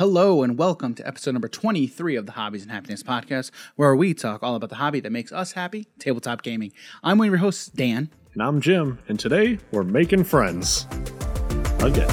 Hello and welcome to episode number 23 of the Hobbies and Happiness podcast, where we talk all about the hobby that makes us happy, tabletop gaming. I'm one of your hosts, Dan. And I'm Jim, and today we're making friends. Again.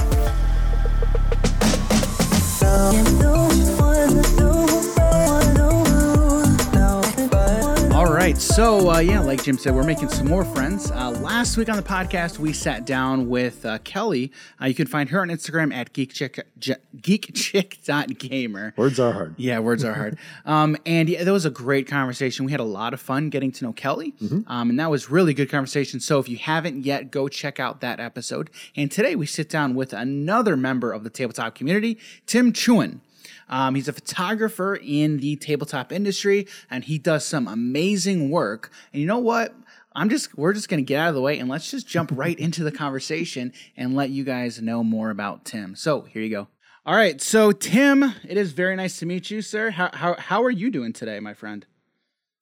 Right, so uh, yeah, like Jim said, we're making some more friends. Uh, last week on the podcast, we sat down with uh, Kelly. Uh, you can find her on Instagram at geekchick, j- geekchick.gamer. Words are hard. Yeah, words are hard. Um, and yeah, that was a great conversation. We had a lot of fun getting to know Kelly, um, and that was really good conversation. So if you haven't yet, go check out that episode. And today we sit down with another member of the tabletop community, Tim Chuon. Um, he's a photographer in the tabletop industry, and he does some amazing work. And you know what? I'm just we're just gonna get out of the way and let's just jump right into the conversation and let you guys know more about Tim. So here you go. All right, so Tim, it is very nice to meet you, sir. How how how are you doing today, my friend?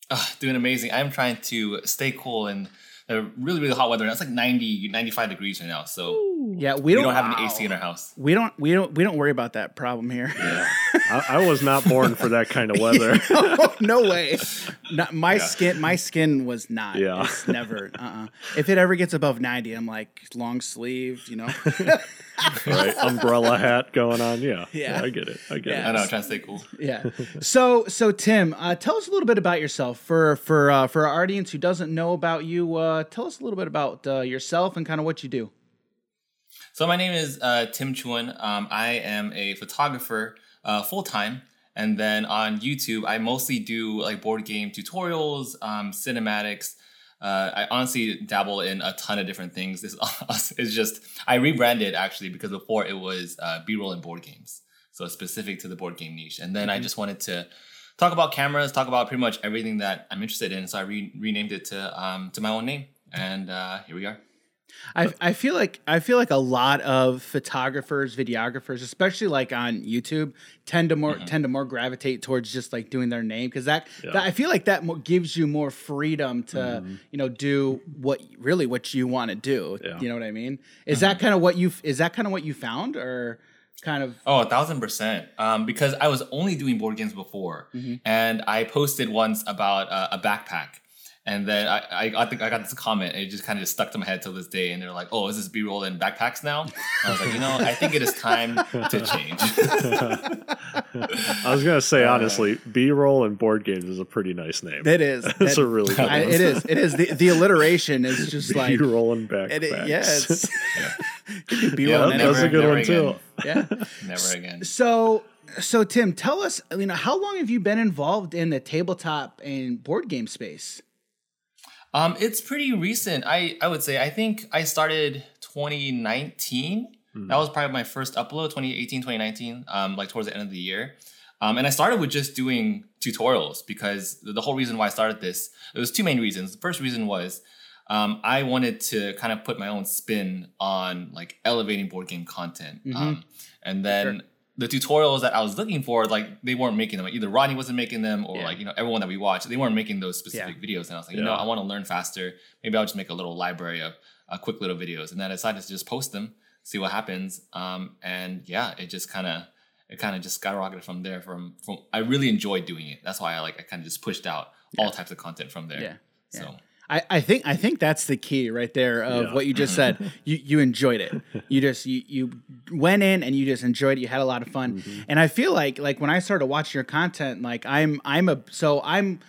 Uh, doing amazing. I'm trying to stay cool in the really, really hot weather. It's like 90, 95 degrees right now. So Yeah, we we don't, don't have an AC in our house. we don't we don't we don't worry about that problem here. I, I was not born for that kind of weather. no way. Not, my skin my skin was not. Yeah. It's never. Uh-uh. If it ever gets above 90, I'm like long sleeved, you know. right? Umbrella hat going on. Yeah. Yeah. I get it. I get Yeah. I know, I'm trying to stay cool. yeah. So so Tim, uh, tell us a little bit about yourself for for uh, for our audience who doesn't know about you. Uh, tell us a little bit about uh, yourself and kind of what you do. So my name is uh, Tim Chuon. Um, I am a photographer uh, full time, and then on YouTube, I mostly do like board game tutorials, um, cinematics. Uh, I honestly dabble in a ton of different things. This is just I rebranded actually because before it was uh, B-roll and board games, so specific to the board game niche. And then I just wanted to talk about cameras, talk about pretty much everything that I'm interested in. So I re- renamed it to um, to my own name, and uh, here we are. I, uh, I feel like I feel like a lot of photographers, videographers, especially like on YouTube, tend to more mm-hmm. tend to more gravitate towards just like doing their name because that, that I feel like that gives you more freedom to mm-hmm. you know do what really what you want to do. Yeah. You know what I mean? Is that mm-hmm. kind of what you is that kind of what you found or kind of Oh, a thousand percent. Um, because I was only doing board games before, and I posted once about uh, a backpack, and then I, I, I think I got this comment. And it just kind of just stuck to my head till this day. And they're like, "Oh, is this B-roll in backpacks now?" And I was like, "You know, I think it is time to change." I was gonna say uh, honestly, B-roll in board games is a pretty nice name. It is. it's that, a really. Good I, it is. It is. The, the alliteration is just like B-roll and backpacks. it, it, yes. B Yeah, roll that and was a good never one too. again. yeah. Never again. So, so Tim, tell us, you know, how long have you been involved in the tabletop and board game space? Um, it's pretty recent. I I would say I think I started 2019. That was probably my first upload, 2018, 2019, um, like towards the end of the year. Um, and I started with just doing tutorials because the whole reason why I started this, there was two main reasons. The first reason was um, I wanted to kind of put my own spin on like elevating board game content. Um, and then the tutorials that I was looking for, like they weren't making them. Either Rodney wasn't making them, or Yeah. like you know everyone that we watched, they weren't making those specific videos. And I was like, you know, I want to learn faster. Maybe I'll just make a little library of uh, quick little videos, and then I decided to just post them, see what happens. Um, and yeah, it just kind of it kind of just skyrocketed from there. From from I really enjoyed doing it. That's why I like I kind of just pushed out all types of content from there. Yeah. Yeah. So. I, I think I think that's the key right there of Yeah. what you just said. You you enjoyed it. You just you, you went in and you just enjoyed it. You had a lot of fun. Mm-hmm. And I feel like like when I started watching your content, like I'm I'm a so I'm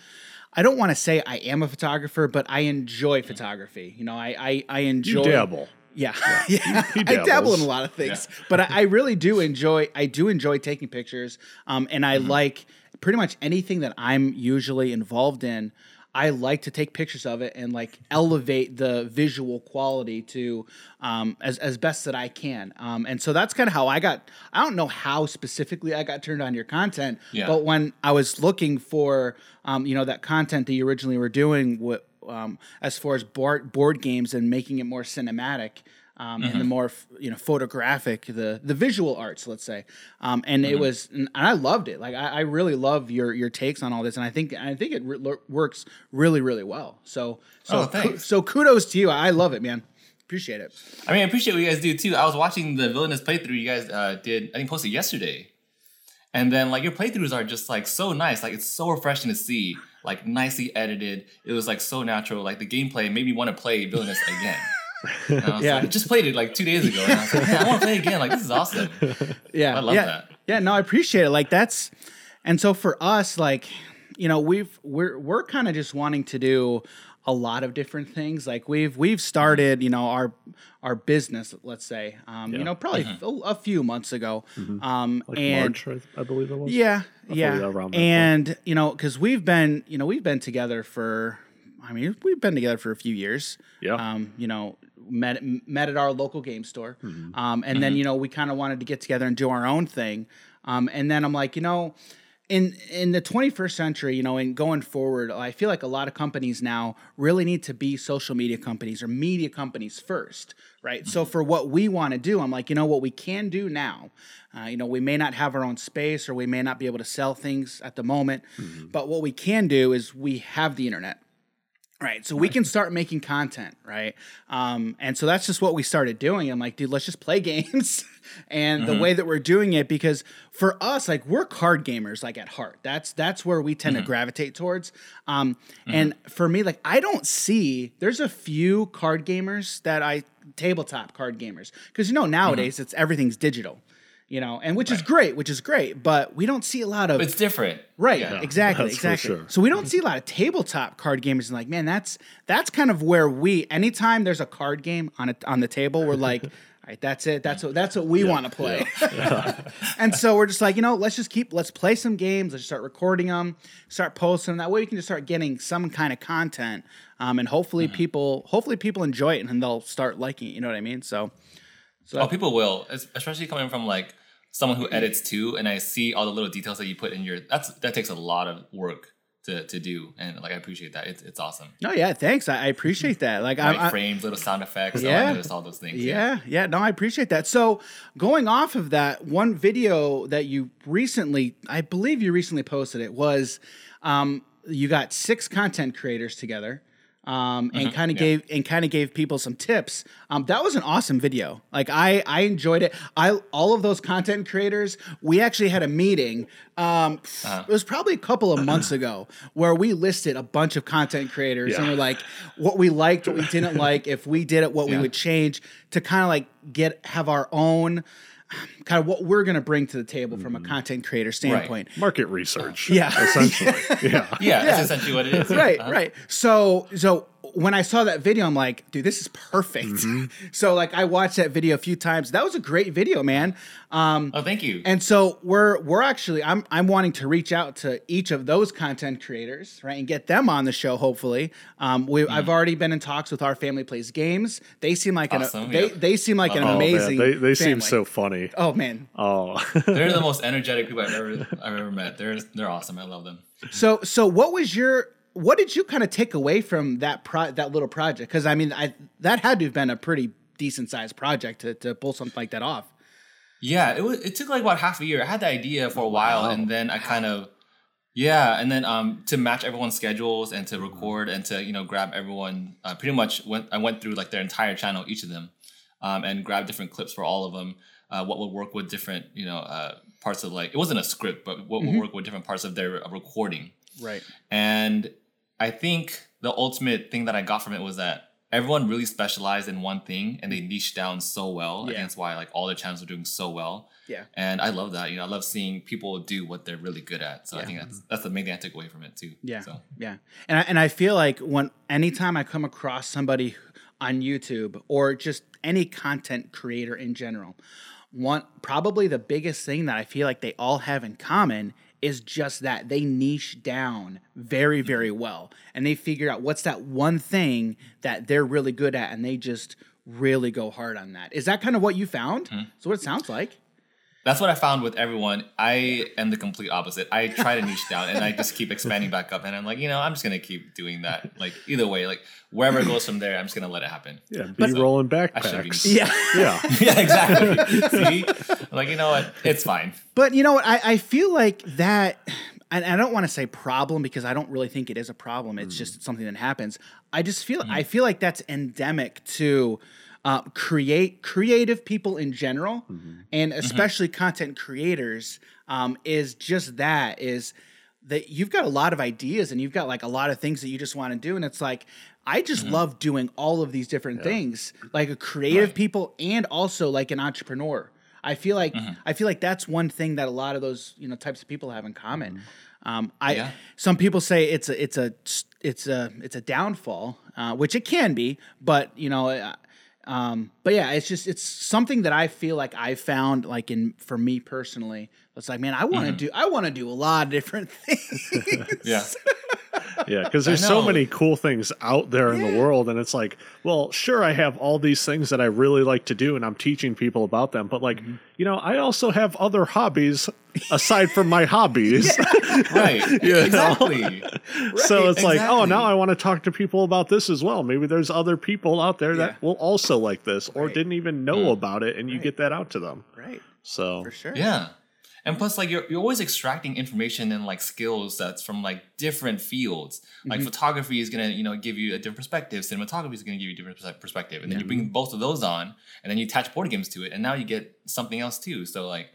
I don't want to say I am a photographer, but I enjoy mm. photography. You know, I I, I enjoy You dabble. Yeah, yeah. he I dabble in a lot of things, but I, I really do enjoy. I do enjoy taking pictures, um, and I mm-hmm. like pretty much anything that I'm usually involved in. I like to take pictures of it and like elevate the visual quality to um, as as best that I can. Um, and so that's kind of how I got. I don't know how specifically I got turned on your content, Yeah. but when I was looking for um, you know that content that you originally were doing, what um, as far as board board games and making it more cinematic um, and the more you know photographic the the visual arts let's say um, and it was and I loved it like I, I really love your your takes on all this and I think I think it re- works really really well so so Oh, thanks. so kudos to you I love it man appreciate it I mean, I appreciate what you guys do too. I was watching the villainous playthrough you guys uh, did. I think posted yesterday, And then like your playthroughs are just like so nice. Like it's so refreshing to see. Like nicely edited. It was like so natural. Like the gameplay made me want to play Villainous again. And I Yeah. like, I just played it like two days ago. And I like, I want to play it again. Like this is awesome. Yeah, I love yeah. that. Yeah, no, I appreciate it. Like that's, and so for us, like, you know, we've we're we're kind of just wanting to do a lot of different things. Like we've we've started, you know, our our business, let's say, um, you know, probably Mm-hmm. a, a few months ago, um, Like and March, I, I believe it was. yeah, Roughly yeah, around that and you know, because we've been, you know, we've been together for, I mean, we've been together for a few years. Yeah. Um, you know, met met at our local game store, Mm-hmm. um, and then you know we kind of wanted to get together and do our own thing, um, and then I'm like, you know. In, in the 21st century, you know, and going forward, I feel like a lot of companies now really need to be social media companies or media companies first, right? So for what we want to do, I'm like, you know, what we can do now, uh, you know, we may not have our own space or we may not be able to sell things at the moment, but what we can do is we have the internet. Right. So we can start making content, right? Um, and so that's just what we started doing. I'm like, dude, let's just play games. and the way that we're doing it, because for us, like we're card gamers, like at heart. That's that's where we tend to gravitate towards. Um, and for me, like I don't see there's a few card gamers that I tabletop card gamers. Because you know, nowadays it's everything's digital. You know, and which is great, which is great, but we don't see a lot of It's different. Right, Yeah. exactly, that's for exactly. sure. So we don't see a lot of tabletop card gamers, and like, man, that's that's kind of where we. Anytime there's a card game on it on the table, we're like, all right, that's it. That's what that's what we want to play. and so we're just like, you know, let's just keep let's play some games. Let's start recording them, start posting them. That way, we can just start getting some kind of content, um, and hopefully people hopefully people enjoy it and they'll start liking it. You know what I mean? So Oh, people will, especially coming from like someone who edits too, and I see all the little details that you put in your. That's that takes a lot of work to to do, and like I appreciate that. It's it's awesome. no, yeah, thanks. I, I appreciate that. Like, I, Right I, frames, little sound effects. Yeah. Yeah, noticed all those things. Yeah, yeah, no, I appreciate that. So, going off of that, one video that you recently, I believe you recently posted it, was um, you got six content creators together. Um, and kind of Mm-hmm. yeah. gave and kind of gave people some tips. Um, that was an awesome video. Like I, I enjoyed it. I all of those content creators. We actually had a meeting. Um, Uh-huh. It was probably a couple of months ago where we listed a bunch of content creators and we're like, what we liked, what we didn't like, if we did it, what we would change to kind of like get have our own kind of what we're going to bring to the table from a content creator standpoint. Market research. Yeah. Essentially. yeah. Yeah, that's essentially what it is. Right, Uh-huh. right. So, so when I saw that video, I'm like, dude, this is perfect. so, like, I watched that video a few times. That was a great video, man. Um, Oh, thank you. and so we're we're actually I'm I'm wanting to reach out to each of those content creators, right, and get them on the show. Hopefully, um, we Mm-hmm. I've already been in talks with our family plays games. They seem like Awesome, an they yeah. they seem like an Oh, man, Oh, man, amazing. they they seem so funny. Oh man, Oh. they're the most energetic people I've ever I've ever met. They're they're awesome. I love them. So so what was your what did you kind of take away from that pro that little project? Because I mean, I that had to have been a pretty decent sized project to to pull something like that off. Yeah, it was. It took like about half a year. I had the idea for a while, and then I kind of, yeah, and then um to match everyone's schedules and to record and to you know grab everyone. Uh, pretty much went. I went through like their entire channel, each of them, um, and grabbed different clips for all of them. Uh, what would work with different you know uh, parts of like it wasn't a script, but what would work with different parts of their uh, recording. Right. And I think the ultimate thing that I got from it was that everyone really specialized in one thing and they mm. niched down so well. Yeah. And that's why like all their channels are doing so well. Yeah. And I love that. You know, I love seeing people do what they're really good at. So Yeah. I think that's that's the main thing I took away from it too. Yeah. So Yeah. And I, and I feel like when anytime I come across somebody on YouTube or just any content creator in general, one probably the biggest thing that I feel like they all have in common is just that they niche down very very well and they figure out what's that one thing that they're really good at and they just really go hard on that. Is that kind of what you found? Hmm. So what it sounds like. That's what I found with everyone. I am the complete opposite. I try to niche down and I just keep expanding back up. And I'm like, you know, I'm just gonna keep doing that. Like either way, like wherever it goes from there, I'm just gonna let it happen. Yeah. Be rolling I should be- backpacks. Yeah. Yeah. yeah, exactly. See, I'm like you know what? It's fine. But you know what? I, I feel like that, and I don't want to say problem because I don't really think it is a problem. It's mm. just something that happens. I just feel mm. I feel like that's endemic to uh, create creative people in general, Mm-hmm. and especially content creators, um, is just that is that you've got a lot of ideas and you've got like a lot of things that you just want to do, and it's like I just love doing all of these different things, like a creative Right. people and also like an entrepreneur. I feel like I feel like that's one thing that a lot of those you know types of people have in common. Um, I Yeah. some people say it's a it's a it's a it's a downfall, uh, which it can be, but you know, uh, um, but yeah, it's just it's something that I feel like I found like in for me personally. It's like, man, I want to do I want to do a lot of different things. Yeah. Yeah, because there's so many cool things out there in the world, and it's like, well, sure, I have all these things that I really like to do, and I'm teaching people about them, but like, you know, I also have other hobbies aside from my hobbies. Right. Exactly. so it's like, oh, now I want to talk to people about this as well. Maybe there's other people out there Yeah. that will also like this or Right. didn't even know Mm. about it, and you get that out to them. right, So for sure. Yeah. And plus, like you're, you're always extracting information and like skill sets from like different fields. Like photography is gonna, you know, give you a different perspective. Cinematography is gonna give you a different perspective, and then you bring both of those on, and then you attach board games to it, and now you get something else too. So like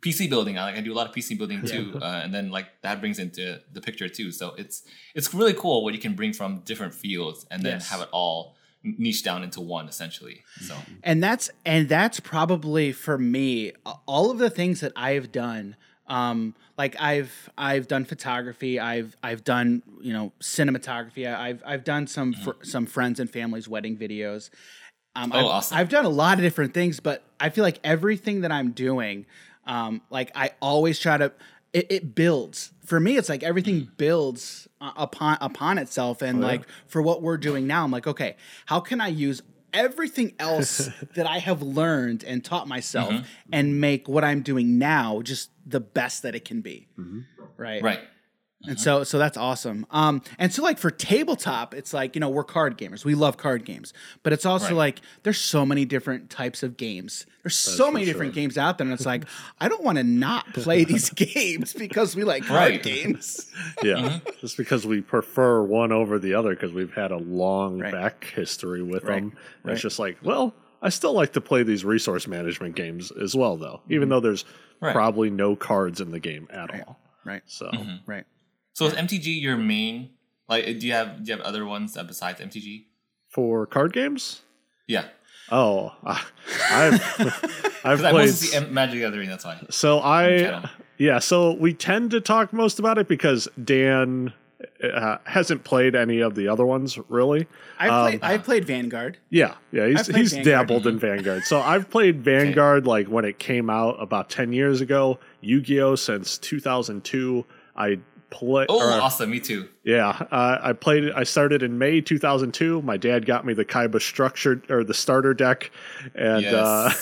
PC building, I like I do a lot of PC building too, uh, and then like that brings into the picture too. So it's it's really cool what you can bring from different fields, and then Yes. have it all niche down into one essentially. So and that's and that's probably for me all of the things that I've done. Um, like I've I've done photography. I've I've done you know cinematography. I've I've done some fr- some friends and families wedding videos. Um, Oh, I've, awesome. I've done a lot of different things, but I feel like everything that I'm doing, um, like I always try to, it, it builds. For me, it's like everything builds uh, upon upon itself, and like for what we're doing now, I'm like, okay, how can I use everything else that I have learned and taught myself, and make what I'm doing now just the best that it can be, right? right. And so so that's awesome. Um and so like for tabletop, it's like, you know, we're card gamers. We love card games. But it's also Right. like there's so many different types of games. There's so many different games out there and it's like I don't want to not play these games because we like card Right. games. yeah, Mm-hmm. just because we prefer one over the other because we've had a long Right. back history with Right. them. Right. It's just like, well, I still like to play these resource management games as well, though, Mm-hmm. even though there's Right. probably no cards in the game at all. Right. So Mm-hmm. Right. So is MTG your main? Like, do you have do you have other ones besides MTG? for card games, Yeah, oh, uh, I've I've because I played. mostly see M- Magic the Gathering. That's why. So I, yeah, so we tend to talk most about it because Dan uh, hasn't played any of the other ones really. I've Um, played I've played Vanguard. Yeah, yeah, he's he's Vanguard. dabbled in Vanguard. So I've played Vanguard like when it came out about ten years ago. Yu Gi Oh since two thousand two. I play. Oh, or- awesome! Me too. Yeah, uh, I played. I started in May 2002. My dad got me the Kaiba structured or the starter deck, and Yes. uh,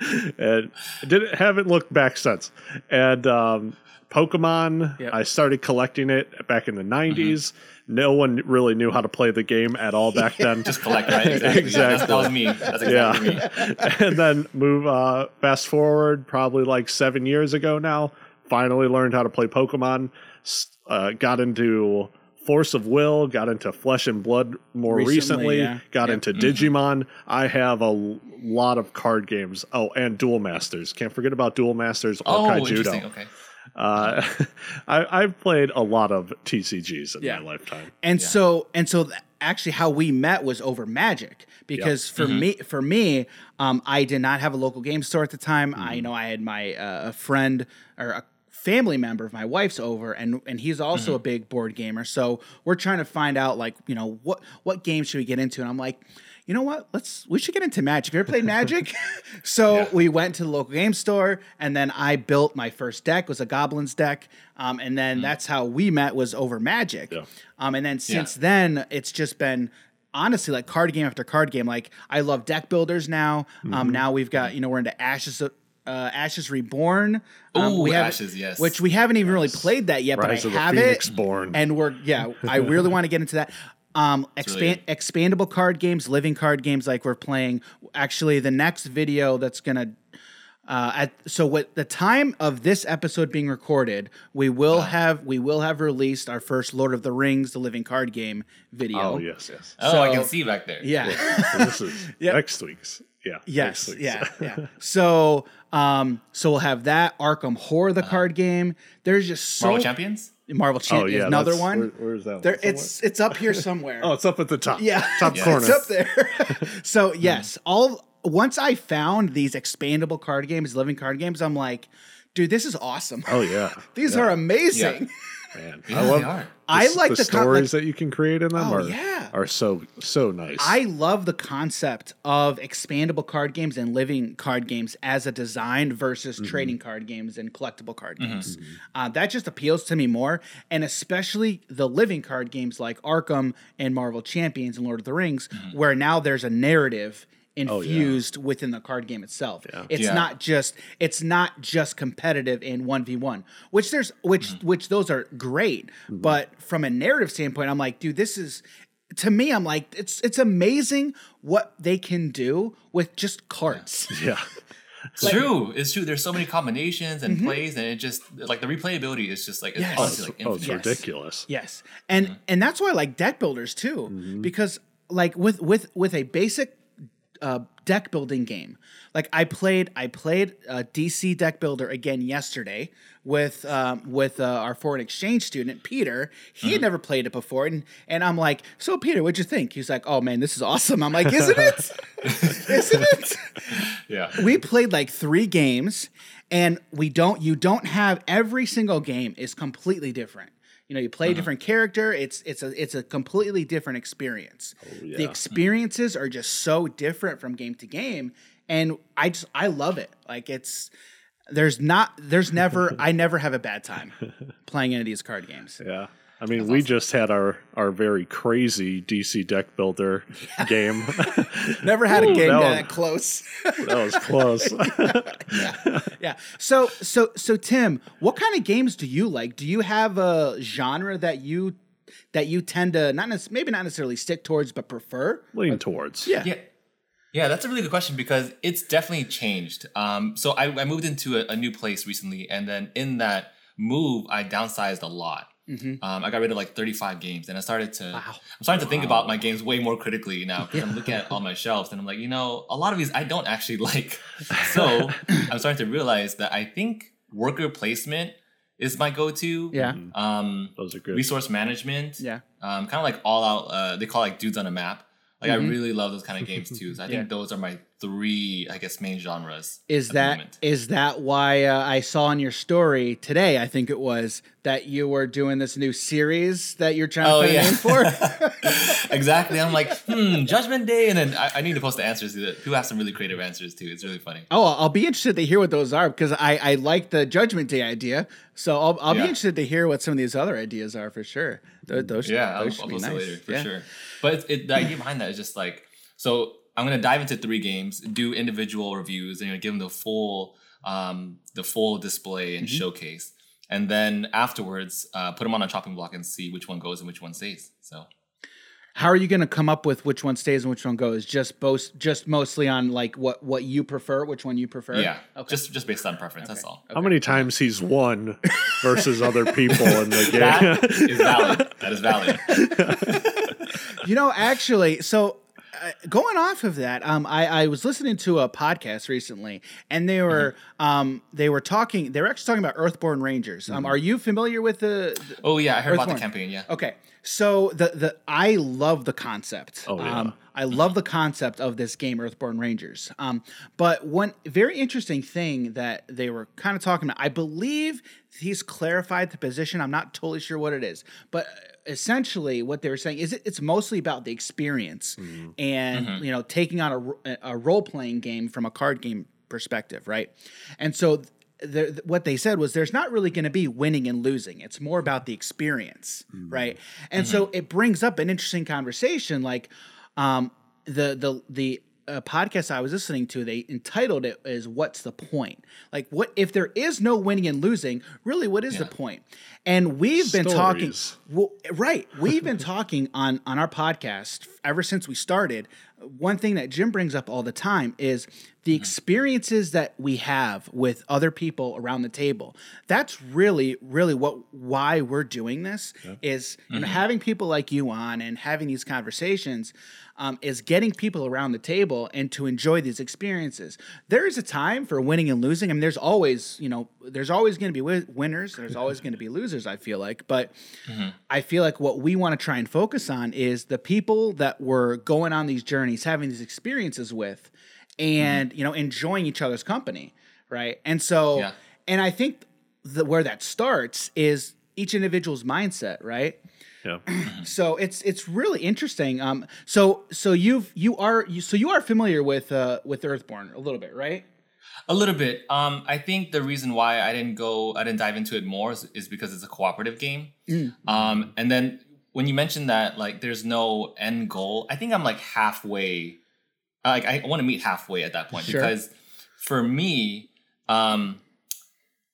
and didn't haven't looked back since. And um, Pokemon, Yep. I started collecting it back in the 90s. No one really knew how to play the game at all back then. Just collect, right? Exactly. Exactly. That was me. That's exactly me. yeah. and then move uh, fast forward probably like seven years ago now. Finally learned how to play Pokemon. S- Uh, got into Force of Will. Got into Flesh and Blood more Recently, recently. yeah. Got Yep. into Digimon. I have a lot of card games. Oh, and Duel Masters. Can't forget about Duel Masters or Oh, Kaijudo. interesting. Okay. Uh, I, I've played a lot of TCGs in Yeah. my lifetime. And so and so th- actually how we met was over Magic because for Mm-hmm. me for me um, I did not have a local game store at the time. Mm-hmm. I you know I had my uh, a friend or a family member of my wife's over and and he's also Mm-hmm. a big board gamer. So we're trying to find out like, you know, what what game should we get into and I'm like you know what? Let's we should get into Magic. Have you ever played Magic? so Yeah. we went to the local game store, and then I built my first deck. was a Goblins deck, um, and then that's how we met was over Magic. Yeah. Um, and then since then, it's just been honestly like card game after card game. Like I love deck builders now. Um, now we've got you know we're into Ashes. Uh, Ashes Reborn. Um, Ooh, we have- Ashes, yes. Which we haven't even really played that yet, Rise but of I the have Phoenix it. Born. And we're yeah, I really want to get into that. Um, expand really expandable card games, living card games like we're playing. Actually, the next video that's gonna uh, at so what the time of this episode being recorded, we will Uh-huh. have we will have released our first Lord of the Rings: The Living Card Game video. Oh yes, yes. Oh, I can see back there. Yeah. So this is Yep. next week's. Yeah. Yes. next. Yeah. Yeah. So, um, so we'll have that Arkham Horror, the card game. There's just so Marvel Champions. Marvel Champions, Oh Champions, yeah. another that's- one. Where, where's that? there, one? It's it's up here somewhere. Oh, it's up at the top. Yeah, Top Yeah. corner. it's up there. so yes, all once I found these expandable card games, living card games, I'm like, dude, this is awesome. Oh yeah. These Yeah, are amazing. Man. Yeah, I love they are. I like the, the, con- stories like, that you can create in them Oh, are yeah. are so so nice. I love the concept of expandable card games and living card games as a design versus Mm-hmm. trading card games and collectible card games. Uh, that just appeals to me more, and especially the living card games like Arkham and Marvel Champions and Lord of the Rings, where now there's a narrative Oh, infused within the card game itself. It's Yeah. not just it's not just competitive in one v one, which there's which mm. which those are great, mm-hmm. but from a narrative standpoint, I'm like, dude, this is to me. I'm like, it's it's amazing what they can do with just cards. yeah. It's true. It's true. There's so many combinations and mm-hmm. plays, and it just like the replayability is just like it's Yes. Oh, it's, like oh, it's infinite. ridiculous. Yes, and mm-hmm. and that's why I like deck builders too, because like with with with a basic uh, deck building game, like I played I played a DC deck builder again yesterday with um, with uh, our foreign exchange student Peter. He had never played it before, and and I'm like, so Peter, what'd you think? He's like, oh man, this is awesome. I'm like, isn't it? isn't it? Yeah. we played like three games and we don't you don't have every single game is completely different you know you play a uh-huh. different character it's it's a it's a completely different experience. Oh, the experiences are just so different from game to game and i just i love it. Like it's there's not there's never i never have a bad time playing any of these card games. Yeah. I mean, we just had our our very crazy DC deck builder game. never had a game that that one- close that was close. yeah. yeah. So so so Tim, what kind of games do you like? Do you have a genre that you that you tend to not nec- maybe not necessarily stick towards but prefer? Lean towards. Yeah. Yeah. Yeah, that's a really good question because it's definitely changed. Um, so I, I moved into a, a new place recently, and then in that move, I downsized a lot. Um, I got rid of like 35 games, and I started to. Wow. I'm starting to think about my games way more critically now because I'm looking at all my shelves, and I'm like, you know, a lot of these I don't actually like. So I'm starting to realize that I think worker placement is my go-to. Yeah. Um, Those are good. resource management. Yeah. Um, kind of like all out. Uh, they call it like dudes on a map. Like Mm-hmm. I really love those kind of games too. So I think those are my three, I guess, main genres. Is that is that moment. is that why uh, I saw in your story today? I think it was that you were doing this new series that you're trying Oh, to find yeah. for. exactly? I'm like, hmm, Judgment Day, and then I, I need to post the answers. To that. People have some really creative answers too. It's really funny. oh, I'll be interested to hear what those are because I I like the Judgment Day idea. So I'll I'll be interested to hear what some of these other ideas are for sure. Those, those Yeah, I'll, those I'll be post nice. it later for Yeah. sure. But it, it, the idea behind that is just like, so I'm gonna dive into three games, do individual reviews, and you know, give them the full, um, the full display and Mm-hmm. showcase, and then afterwards, uh, put them on a chopping block and see which one goes and which one stays. So. How are you going to come up with which one stays and which one goes? Just both, just mostly on like what what you prefer, which one you prefer. Yeah, Okay. just just based on preference. That's all. How many times he's won versus other people in the game? That is valid. That is valid. you know, actually, so going off of that, um, I, I was listening to a podcast recently, and they were Mm-hmm. um, they were talking. They were actually talking about Earthborn Rangers. Mm-hmm. Um, are you familiar with the? the- Oh yeah, I heard about the campaign. Yeah. Okay, so the the I love the concept. Oh, yeah. I love the concept of this game, Earthborn Rangers. Um, but one very interesting thing that they were kind of talking about, I believe he's clarified the position. I'm not totally sure what it is, but essentially what they were saying is it, it's mostly about the experience mm-hmm. and mm-hmm. you know taking on a a role playing game from a card game perspective, right? And so the, what they said was there's not really going to be winning and losing. It's more about the experience, mm-hmm. right? And so it brings up an interesting conversation. Like um, the the the uh, podcast I was listening to, they entitled it as "What's the point?" Like, what if there is no winning and losing? Really, what is the point? And we've been talking, well, right? We've been talking on on our podcast ever since we started one thing that Jim brings up all the time is the mm-hmm. experiences that we have with other people around the table. That's really, really what why we're doing this is you know, mm-hmm. having people like you on and having these conversations um, is getting people around the table and to enjoy these experiences. There is a time for winning and losing. I mean, there's always, you know, there's always going to be wi- winners. There's always going to be losers. I feel like, but mm-hmm. I feel like what we want to try and focus on is the people that we're going on these journeys, having these experiences with, and you know, enjoying each other's company, right? And so, Yeah. and I think the, where that starts is each individual's mindset, right? Yeah. so it's it's really interesting. Um, so so you've you are you so you are familiar with uh with Earthborn a little bit, right? A little bit. Um, I think the reason why I didn't go, I didn't dive into it more is, is because it's a cooperative game. Um, and then when you mentioned that, like, there's no end goal, I think I'm like halfway. Like, I want to meet halfway at that point Sure. because for me, um,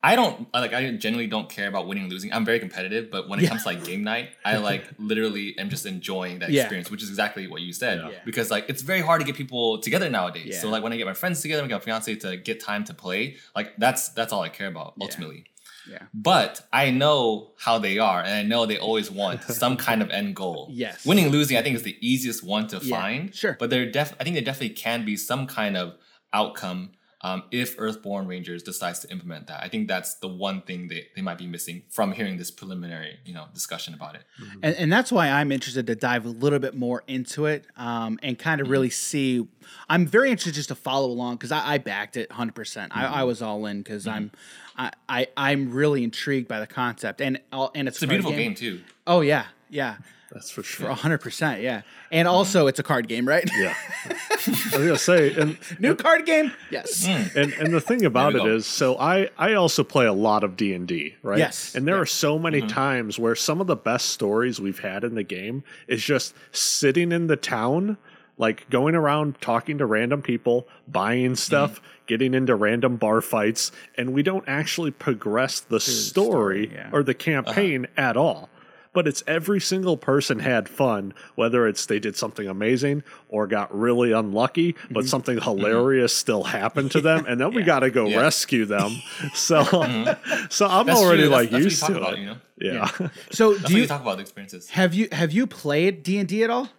I don't like. I generally don't care about winning, losing. I'm very competitive, but when it Yeah. comes to like game night, I like literally am just enjoying that Yeah. experience, which is exactly what you said. Yeah. Yeah. Because like it's very hard to get people together nowadays. So like when I get my friends together, I get my fiance to get time to play. Like that's that's all I care about Yeah. ultimately. Yeah. But I know how they are, and I know they always want some kind of end goal. Yes. Winning, losing, I think is the easiest one to Yeah, find. sure. But there def I think there definitely can be some kind of outcome um, if Earthborn Rangers decides to implement that. I think that's the one thing they, they might be missing from hearing this preliminary, you know, discussion about it. and, and that's why I'm interested to dive a little bit more into it um, and kind of really see. I'm very interested just to follow along because I, I backed it 100. percent I, I was all in because I'm I, I I'm really intrigued by the concept and all and it's, It's a card beautiful game, too. Oh yeah, yeah, That's for for sure. 100. percent Yeah, and also it's a card game, right? Yeah. I was gonna say, and New card game. Yes. Hmm. and and the thing about There it go. is, so I I also play a lot of D and D, right? Yes. And there Yeah. are so many mm-hmm. times where some of the best stories we've had in the game is just sitting in the town, like going around talking to random people, buying stuff, mm-hmm. getting into random bar fights, and we don't actually progress the story, story, yeah. or the campaign uh-huh. at all. But it's every single person had fun, whether it's they did something amazing or got really unlucky, but mm-hmm. something mm-hmm. hilarious still happened to them, and then we got to go Mm-hmm. Yeah. rescue them. So, so I'm That's already true. like that's, used that's what you to talk it. about, you know? yeah. So That's do what you you talk about the experiences. have you have you played D and D at all?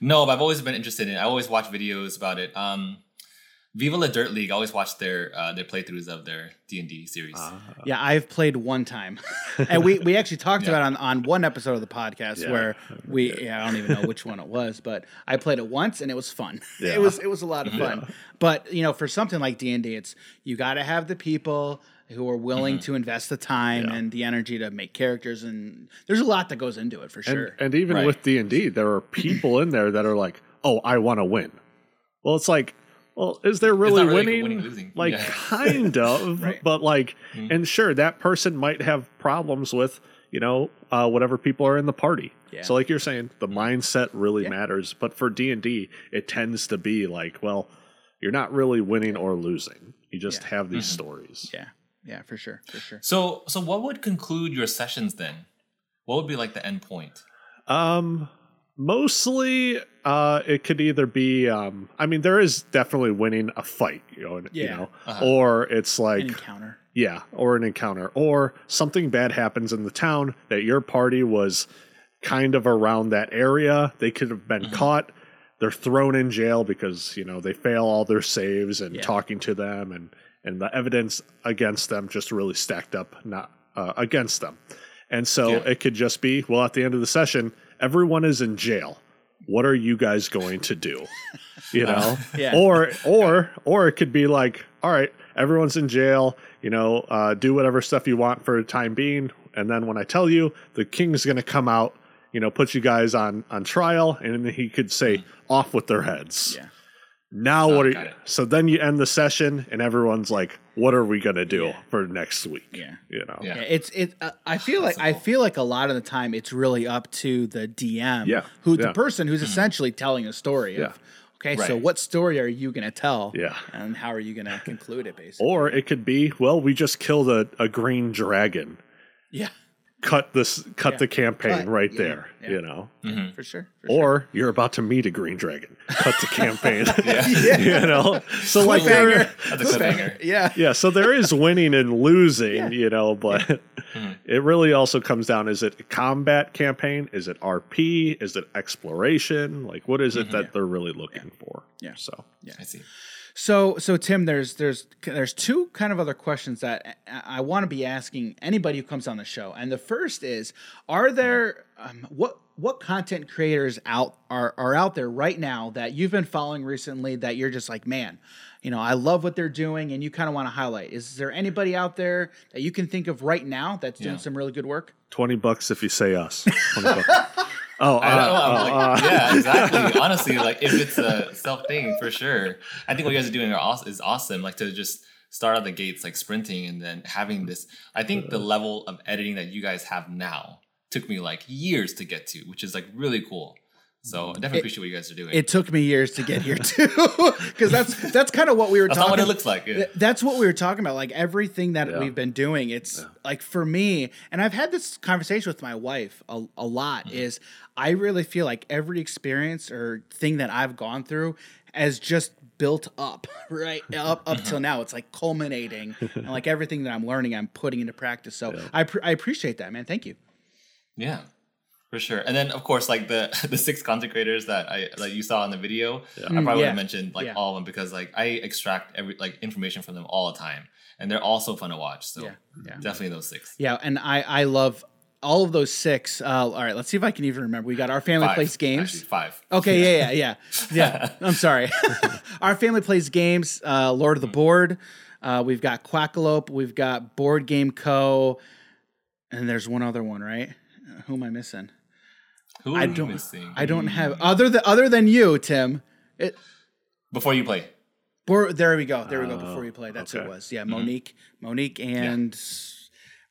No, but I've always been interested in it. I always watch videos about it. Um, Viva La Dirt League. I always watch their uh, their playthroughs of their D and D series. Yeah, I've played one time, and we we actually talked Yeah. about it on on one episode of the podcast Yeah. where we yeah, I don't even know which one it was, but I played it once and it was fun. Yeah. It was it was a lot of fun. But you know, for something like D and D, it's you got to have the people who are willing to invest the time Yeah. and the energy to make characters, and there's a lot that goes into it for sure. and even Right. with D and D, there are people in there that are like, "Oh, I want to win." Well, it's like, well, is there really, not really like winning? winning. Like, Yeah. kind of, Right. but like, Mm-hmm. and sure, that person might have problems with, you know, uh, whatever people are in the party. Yeah. So, like you're saying, the mindset really Yeah. matters. But for D and D, it tends to be like, well, you're not really winning or losing. You just Yeah. have these Mm-hmm. stories. yeah, yeah, for sure, for sure. So, so what would conclude your sessions then? What would be like the end point? Um, mostly, uh, it could either be, um, I mean, there is definitely winning a fight, you know, you know, Uh-huh. or it's like, An encounter. yeah, or an encounter, or something bad happens in the town that your party was kind of around that area. They could have been caught. They're thrown in jail because you know they fail all their saves and Yeah. talking to them, and and the evidence against them just really stacked up, not uh, against them. And so Yeah. it could just be, well, at the end of the session, everyone is in jail. What are you guys going to do? You know, Yeah. or or or it could be like, all right, everyone's in jail. You know, uh, do whatever stuff you want for the time being, and then when I tell you, the king's going to come out. You know, put you guys on on trial, and then he could say, "Off with their heads." Yeah. Now Oh, what are you? So then you end the session, and everyone's like, "What are we gonna do Yeah. for next week?" Yeah. You know. Yeah. Yeah, it's it. Uh, I feel like I feel like a lot of the time it's really up to the DM, Yeah, who yeah. the person who's essentially telling a story. Of, Yeah. Okay, so what story are you going to tell? Yeah. and how are you going to conclude it? Basically, Or it could be, well, we just killed a, a green dragon. yeah, cut this cut Yeah. the campaign Cut, right yeah, there. yeah. You know, mm-hmm. for sure. For sure. or you're about to meet a green dragon. Cut the campaign. Yeah. you know, so like there, Cliffhanger. That's a cliffhanger. Yeah. yeah, so there is winning and losing, Yeah. you know, but it really also comes down: is it a combat campaign? Is it RP? Is it exploration? Like, what is it mm-hmm. that they're really looking for? Yeah. So yeah, I see. So, so Tim, there's there's there's two kind of other questions that I, I want to be asking anybody who comes on the show, and the first is: Are there um, what what content creators out are are out there right now that you've been following recently that you're just like, man, you know, I love what they're doing, and you kind of want to highlight? Is there anybody out there that you can think of right now that's doing Yeah. some really good work? twenty bucks if you say us. 20 bucks. Oh, I know. uh, I'm uh, like, uh, yeah, exactly. Honestly, like if it's a self thing, for sure. I think what you guys are doing are aw- is awesome. Like to just start out the gates like sprinting and then having this. I think the level of editing that you guys have now took me like years to get to, which is like really cool. So I definitely appreciate what you guys are doing. It took me years to get here too, because that's that's kind of what we were That's talking. not what it looks like. Yeah. That's what we were talking about. Like everything that Yeah. we've been doing, it's like for me, and I've had this conversation with my wife a, a lot. Mm-hmm. Is I really feel like every experience or thing that I've gone through has just built up, right up up Mm-hmm. till now. It's like culminating, and like everything that I'm learning, I'm putting into practice. So I pr- I appreciate that, man. Thank you. Yeah, for sure. And then of course, like the the six content creators that I like you saw in the video, I probably would Mm, have mentioned like Yeah. all of them because like I extract every like information from them all the time, and they're all so fun to watch. So Yeah, yeah. definitely those six. Yeah, and I I love all of those six. Uh, all right, let's see if I can even remember. We got our family Five, plays games. Actually, five. Okay, yeah, yeah, yeah, yeah. I'm sorry. Our family plays games. Uh, Lord of the Board. Uh, we've got Quackalope. We've got Board Game Co. And there's one other one, right? Uh, who am I missing? Who am I don't. missing? I don't have other than other than you, Tim. It. Before you play. Board, there we go. There we go. Before you play, that's who it was. Yeah, Monique. Monique and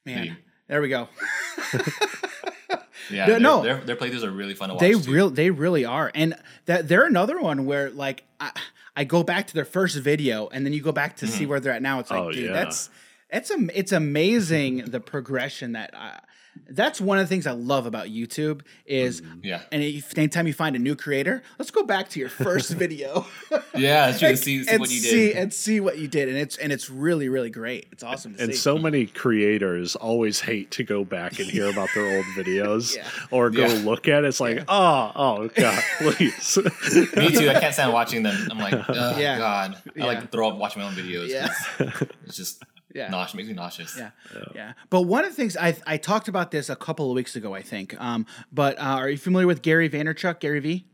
man, Me. There we go. Yeah, No, their, no. their, their playthroughs are really fun to watch. They too. real they really are, and that they're another one where like I, I go back to their first video, and then you go back to see Mm-hmm. where they're at now. It's like, Oh, dude, yeah. that's it's am- it's amazing the progression that. I, that's one of the things I love about YouTube is, mm, Yeah. and if, anytime you find a new creator, let's go back to your first video. Yeah, it's true and, see, see and what you see did. and see what you did, and it's and it's really really great. It's awesome to And see. so many creators always hate to go back and hear about their old videos Yeah. or go Yeah. look at it. It's like, oh, oh, God, please. Me too. I can't stand watching them. I'm like, oh Yeah. god. I Yeah. like to throw up watching my own videos. Yeah. 'cause It's just Yeah. nauseous. Makes me nauseous. Yeah, yeah. But one of the things I I talked about this a couple of weeks ago, I think. Um, but uh, are you familiar with Gary Vaynerchuk, Gary V?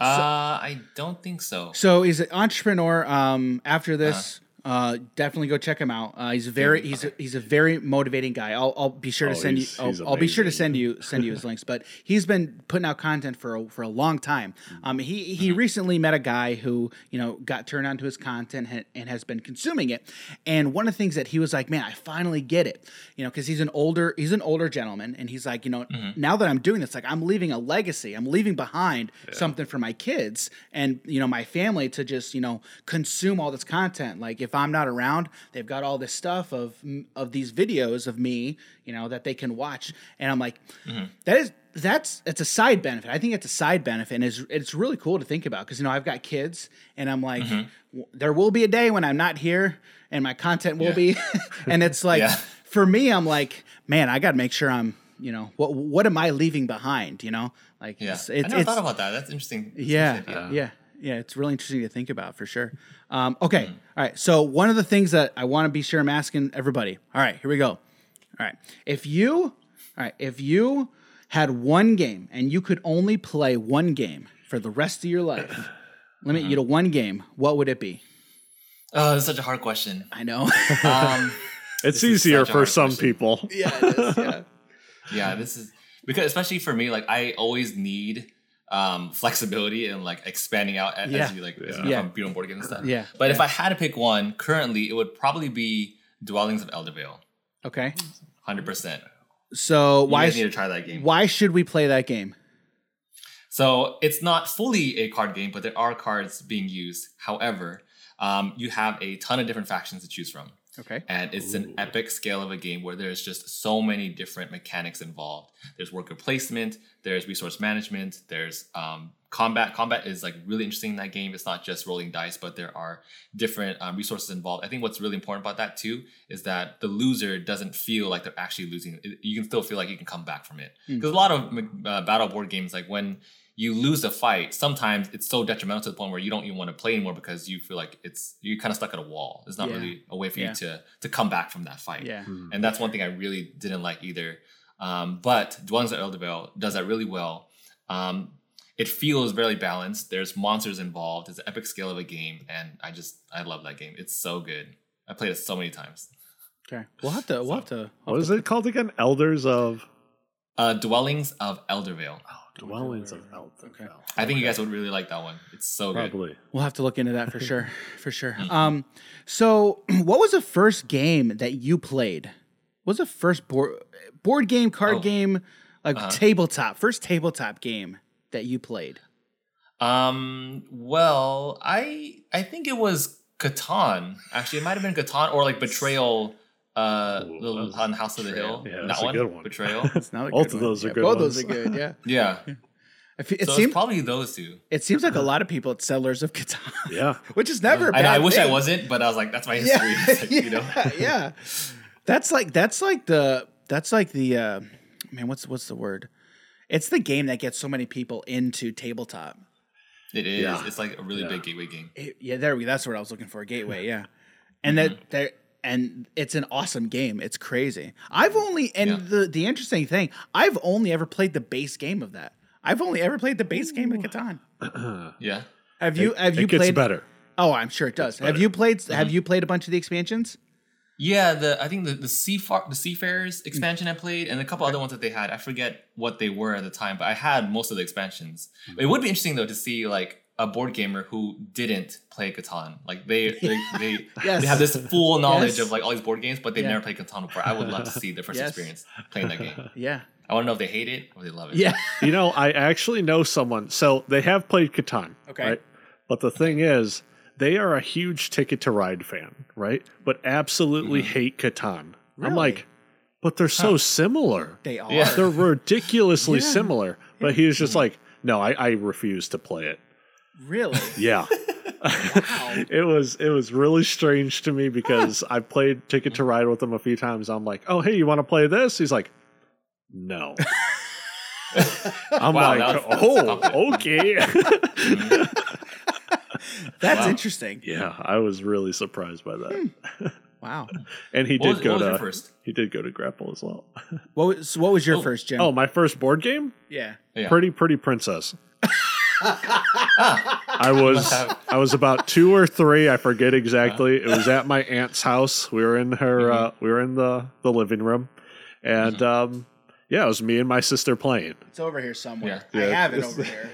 Uh, I don't think so. So he's an entrepreneur. Um, after this, uh, definitely go check him out. Uh, he's a very he's a, he's a very motivating guy. I'll, I'll be sure to Oh, send you. I'll, I'll be sure to send you send you his links. But he's been putting out content for a, for a long time. Um, he he recently met a guy who you know got turned on to his content and, and has been consuming it. And one of the things that he was like, man, I finally get it. You know, because he's an older he's an older gentleman, and he's like, you know, now that I'm doing this, like I'm leaving a legacy. I'm leaving behind something for my kids and you know my family to just you know consume all this content. Like if I'm not around, they've got all this stuff of of these videos of me, you know, that they can watch. And I'm like, mm-hmm. that is that's it's a side benefit. I think it's a side benefit, and it's it's really cool to think about because you know I've got kids, and I'm like, mm-hmm. w- there will be a day when I'm not here, and my content will Yeah. be, and it's like Yeah. for me, I'm like, man, I got to make sure I'm, you know, what what am I leaving behind? You know, like Yeah. it's, I never it's thought about that. That's interesting. That's yeah, interesting idea. yeah, yeah. It's really interesting to think about for sure. Um, okay, Mm. all right. So one of the things that I want to be sure I'm asking everybody. All right, here we go. All right, if you, all right, if you had one game and you could only play one game for the rest of your life, limit Mm-hmm. you to one game, what would it be? Oh, that's such a hard question. I know. Um, it's easier for some question. people. yeah, it is, yeah. yeah, this is because especially for me, like I always need um flexibility and like expanding out as, Yeah. as you like as Yeah. you Yeah. become board games and stuff. Yeah. But if I had to pick one, currently it would probably be Dwellings of Eldervale. Okay. Hundred percent. So You why sh- need to try that game. why should we play that game? So it's not fully a card game, but there are cards being used. However, um, you have a ton of different factions to choose from. Okay. and it's an epic scale of a game where there's just so many different mechanics involved. There's worker placement, there's resource management, there's um, combat. Combat is like really interesting in that game. It's not just rolling dice, but there are different um, resources involved. I think what's really important about that too is that the loser doesn't feel like they're actually losing. You can still feel like you can come back from it. Because a lot of uh, battle board games, like when you lose a fight, sometimes it's so detrimental to the point where you don't even want to play anymore because you feel like it's you're kind of stuck at a wall. There's not Yeah. really a way for Yeah. you to to come back from that fight. Yeah. And that's one thing I really didn't like either. Um, but Dwellings at Eldervale does that really well. Um, it feels very balanced. There's monsters involved. It's an epic scale of a game, and I just I love that game. It's so good. I played it so many times. Okay. We'll have to. We'll have to. What is it called again? Elders of Uh, Dwellings of Eldervale. Dwellings of Elder. Okay. I think you guys would really like that one. It's so good. Probably. We'll have to look into that for sure. For sure. Um. So, what was the first game that you played? What was the first board board game, card Oh. game, like Uh-huh. tabletop? First tabletop game that you played? Um. Well, I I think it was Catan. Actually, it might have been Catan or like Betrayal. Uh, Ooh, the, that on House of the Hill. Yeah, that that's a one. good one. Betrayal. It's not a Both good of one. those are Yeah, good Both ones. those are good. Yeah. yeah. I It so seems probably those two. it seems like a lot of people at Settlers of Catan, Yeah. which is never. a I, know, I bad wish I thing. wasn't, but I was like, that's my history. Yeah, like, yeah, you know. yeah. That's like that's like the that's like the uh, man. What's what's the word? It's the game that gets so many people into tabletop. It is. Yeah. It's like a really Yeah. big gateway game. It- yeah, there we. That's what I was looking for. Gateway. Yeah, and that there and it's an awesome game. It's crazy. I've only and Yeah. the the interesting thing, I've only ever played the base game of that. I've only ever played the base game of Catan. Yeah. Have you have you it gets played? better. Oh, I'm sure it does. Have you played? Have mm-hmm. you played a bunch of the expansions? Yeah, the I think the the Seafar the Seafarers expansion I played, and a couple other ones that they had. I forget what they were at the time, but I had most of the expansions. It would be interesting though to see like a board gamer who didn't play Catan. Like they they they, Yes. they have this full knowledge Yes. of like all these board games, but they've Yeah. never played Catan before. I would love to see their first Yes. experience playing that game. Yeah. I want to know if they hate it or they love it. Yeah. You know, I actually know someone. So they have played Catan. Okay. Right? But the thing is, they are a huge Ticket to Ride fan, right? But absolutely mm-hmm. hate Catan. I'm like, but they're so similar. They are. Yeah. They're ridiculously Yeah. similar. But he was just mm-hmm. like, no, I, I refuse to play it. Really? Yeah. wow. it was it was really strange to me because I played Ticket to Ride with him a few times. I'm like, oh hey, you want to play this? He's like, no. I'm Wow, like, that was- oh, okay. That's Wow. interesting. yeah, I was really surprised by that. Hmm. Wow. And he What did was, go what was to your first? he did go to Grapple as well. What was what was your Oh. first, Jim? Oh, my first board game? yeah. Yeah. Pretty Pretty Princess. I was I was about two or three. I forget exactly. It was at my aunt's house. We were in her. Mm-hmm. Uh, we were in the the living room, and um, yeah, it was me and my sister playing. It's over here somewhere. Yeah. I Yeah, have it over here.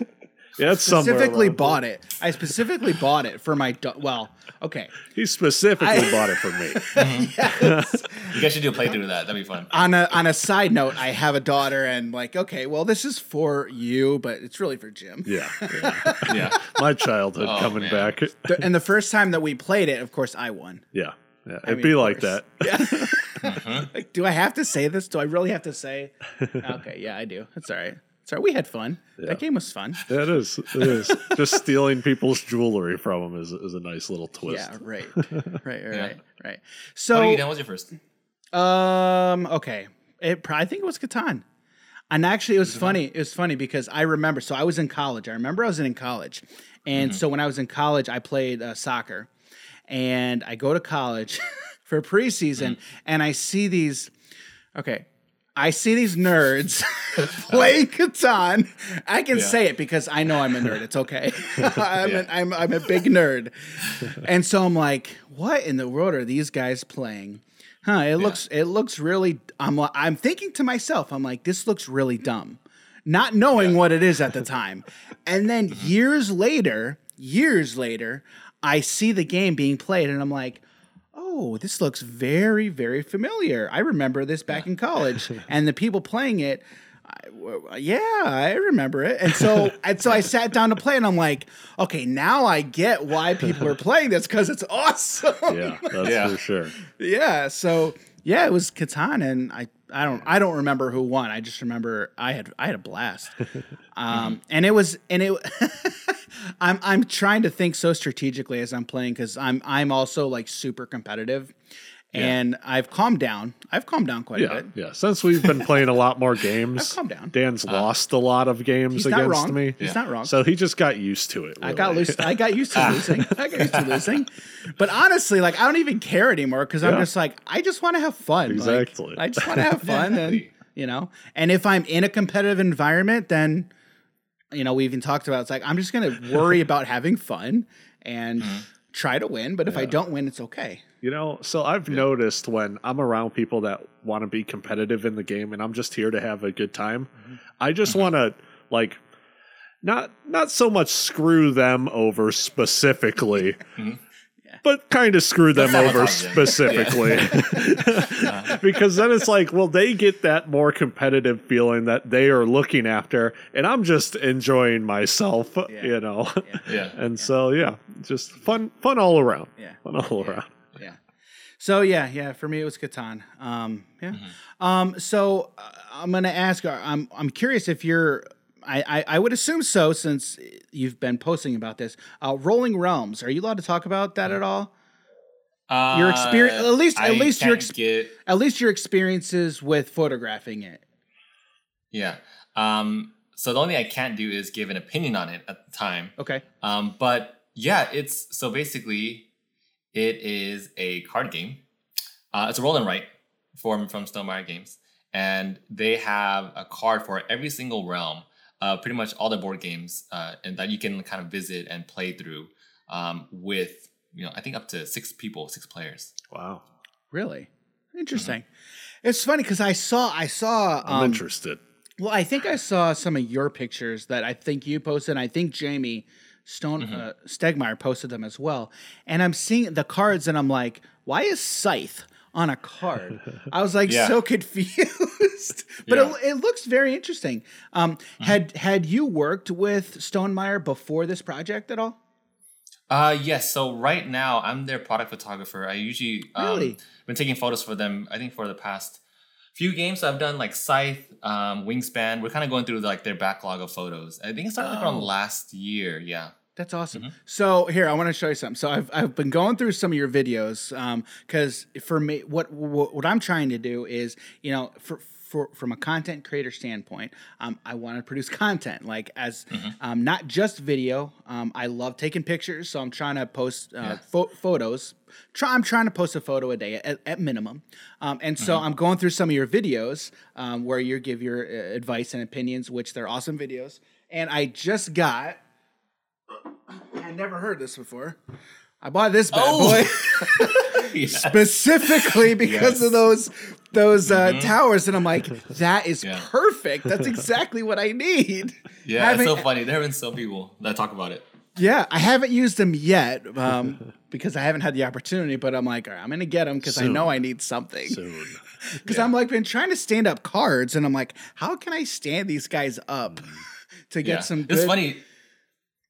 Yeah, it's specifically bought it. I specifically bought it for my do- well, okay. He specifically I- bought it for me. Yes. you guys should do a playthrough of that. That'd be fun. on a on a side note, I have a daughter and like, okay, well this is for you, but it's really for Jim. Yeah, yeah. Yeah. my childhood Oh, coming man. back. And the first time that we played it, of course I won. Yeah, yeah. I It'd mean, be like that. Yeah. Mm-hmm. like, do I have to say this? Do I really have to say? Okay, yeah, I do. That's all right. Sorry, we had fun. Yeah. That game was fun. Yeah, it is. It is. Just stealing people's jewelry from them is, is a nice little twist. Yeah, right, right, right, Yeah. right, right. What you, So, Dan? What was your first? um, okay, it. pro- I think it was Catan. And actually, it was funny. It was funny because I remember. So I was in college. I remember I was in college, and so when I was in college, I played uh, soccer, and I go to college for preseason, and I see these. Okay, I see these nerds playing Catan. I can Yeah. say it because I know I'm a nerd. It's okay. I'm, Yeah. an, I'm I'm a big nerd, and so I'm like, what in the world are these guys playing? Huh? It looks it looks really. I'm I'm thinking to myself, I'm like, this looks really dumb, not knowing what it is at the time, and then years later, years later, I see the game being played, and I'm like. Oh, this looks very, very familiar. I remember this back in college, and the people playing it, I, w- yeah, I remember it. And so and so I sat down to play and I'm like, okay, now I get why people are playing this because it's awesome. Yeah, that's Yeah. for sure. Yeah, so yeah, it was Catan, and I I don't I don't remember who won. I just remember I had I had a blast, um, and it was and it. I'm I'm trying to think so strategically as I'm playing because I'm I'm also like super competitive, and I've calmed down. I've calmed down quite a bit. yeah. Since we've been playing a lot more games, calmed down. Dan's uh, lost a lot of games He's not against wrong. me. He's not wrong. So he just got used to it. I got really. used. I got used to losing. I got used to losing. But honestly, like I don't even care anymore because I'm just like I just want to have fun. Like, Exactly. I just want to have fun, and you know. And if I'm in a competitive environment, then you know we even talked about it's like I'm just gonna worry about having fun and mm-hmm. try to win. But if I don't win, it's okay. You know, so I've noticed when I'm around people that want to be competitive in the game and I'm just here to have a good time, Mm-hmm. I just want to like not not so much screw them over specifically. But kind of screw them over specifically. because then it's like, well, they get that more competitive feeling that they are looking after, and I'm just enjoying myself, you know. Yeah. and so, yeah, just fun, fun all around. Yeah. Fun all around. Yeah. So yeah, yeah. For me, it was Catan. Um, yeah. Um, so uh, I'm gonna ask. uh, I'm I'm curious if you're. I, I, I would assume so since you've been posting about this. Uh, Rolling Realms. Are you allowed to talk about that at all? Your experience- at least- at Uh, I least your ex- get At least your experiences with photographing it. yeah. Um, so the only thing I can't do is give an opinion on it at the time. Okay. Um, but yeah, it's so basically it is a card game. Uh, it's a roll and write from from Stonemaier Games, and they have a card for every single realm. Uh, pretty much all the board games, uh, and that you can kind of visit and play through um, with you know I think up to six people, six players. Wow. Really interesting. It's funny because I saw I saw I'm um, interested. Well, I think I saw some of your pictures that I think you posted. And I think Jamey Stone uh, Stegmaier posted them as well. And I'm seeing the cards, and I'm like, why is Scythe on a card? I was like Yeah. so confused, but Yeah. it, it looks very interesting. Um, Had had you worked with Stonemaier before this project at all? Uh yes. So right now I'm their product photographer. I usually um, Really? been taking photos for them. I think for the past few games I've done like Scythe, um, Wingspan. We're kind of going through like their backlog of photos. I think it started like around Oh. last year. Yeah. That's awesome. So here, I want to show you something. So I've, I've been going through some of your videos because for me, what, what what I'm trying to do is, you know, for for from a content creator standpoint, um, I want to produce content like as um, not just video. Um, I love taking pictures, so I'm trying to post uh, Yeah. pho- photos. Try, I'm trying to post a photo a day at, at minimum, um, and so I'm going through some of your videos um, where you give your uh, advice and opinions, which they're awesome videos. And I just got I never heard this before. I bought this bad Oh. boy yeah. specifically because Yes. of those those uh, towers, and I'm like, that is Yeah. perfect. That's exactly what I need. Yeah, it's so funny. There have been some people that talk about it. Yeah, I haven't used them yet um, because I haven't had the opportunity. But I'm like, all right, I'm gonna get them because I know I need something. Soon. Because I'm like been trying to stand up cards, and I'm like, how can I stand these guys up to get yeah. some? Good... It's funny.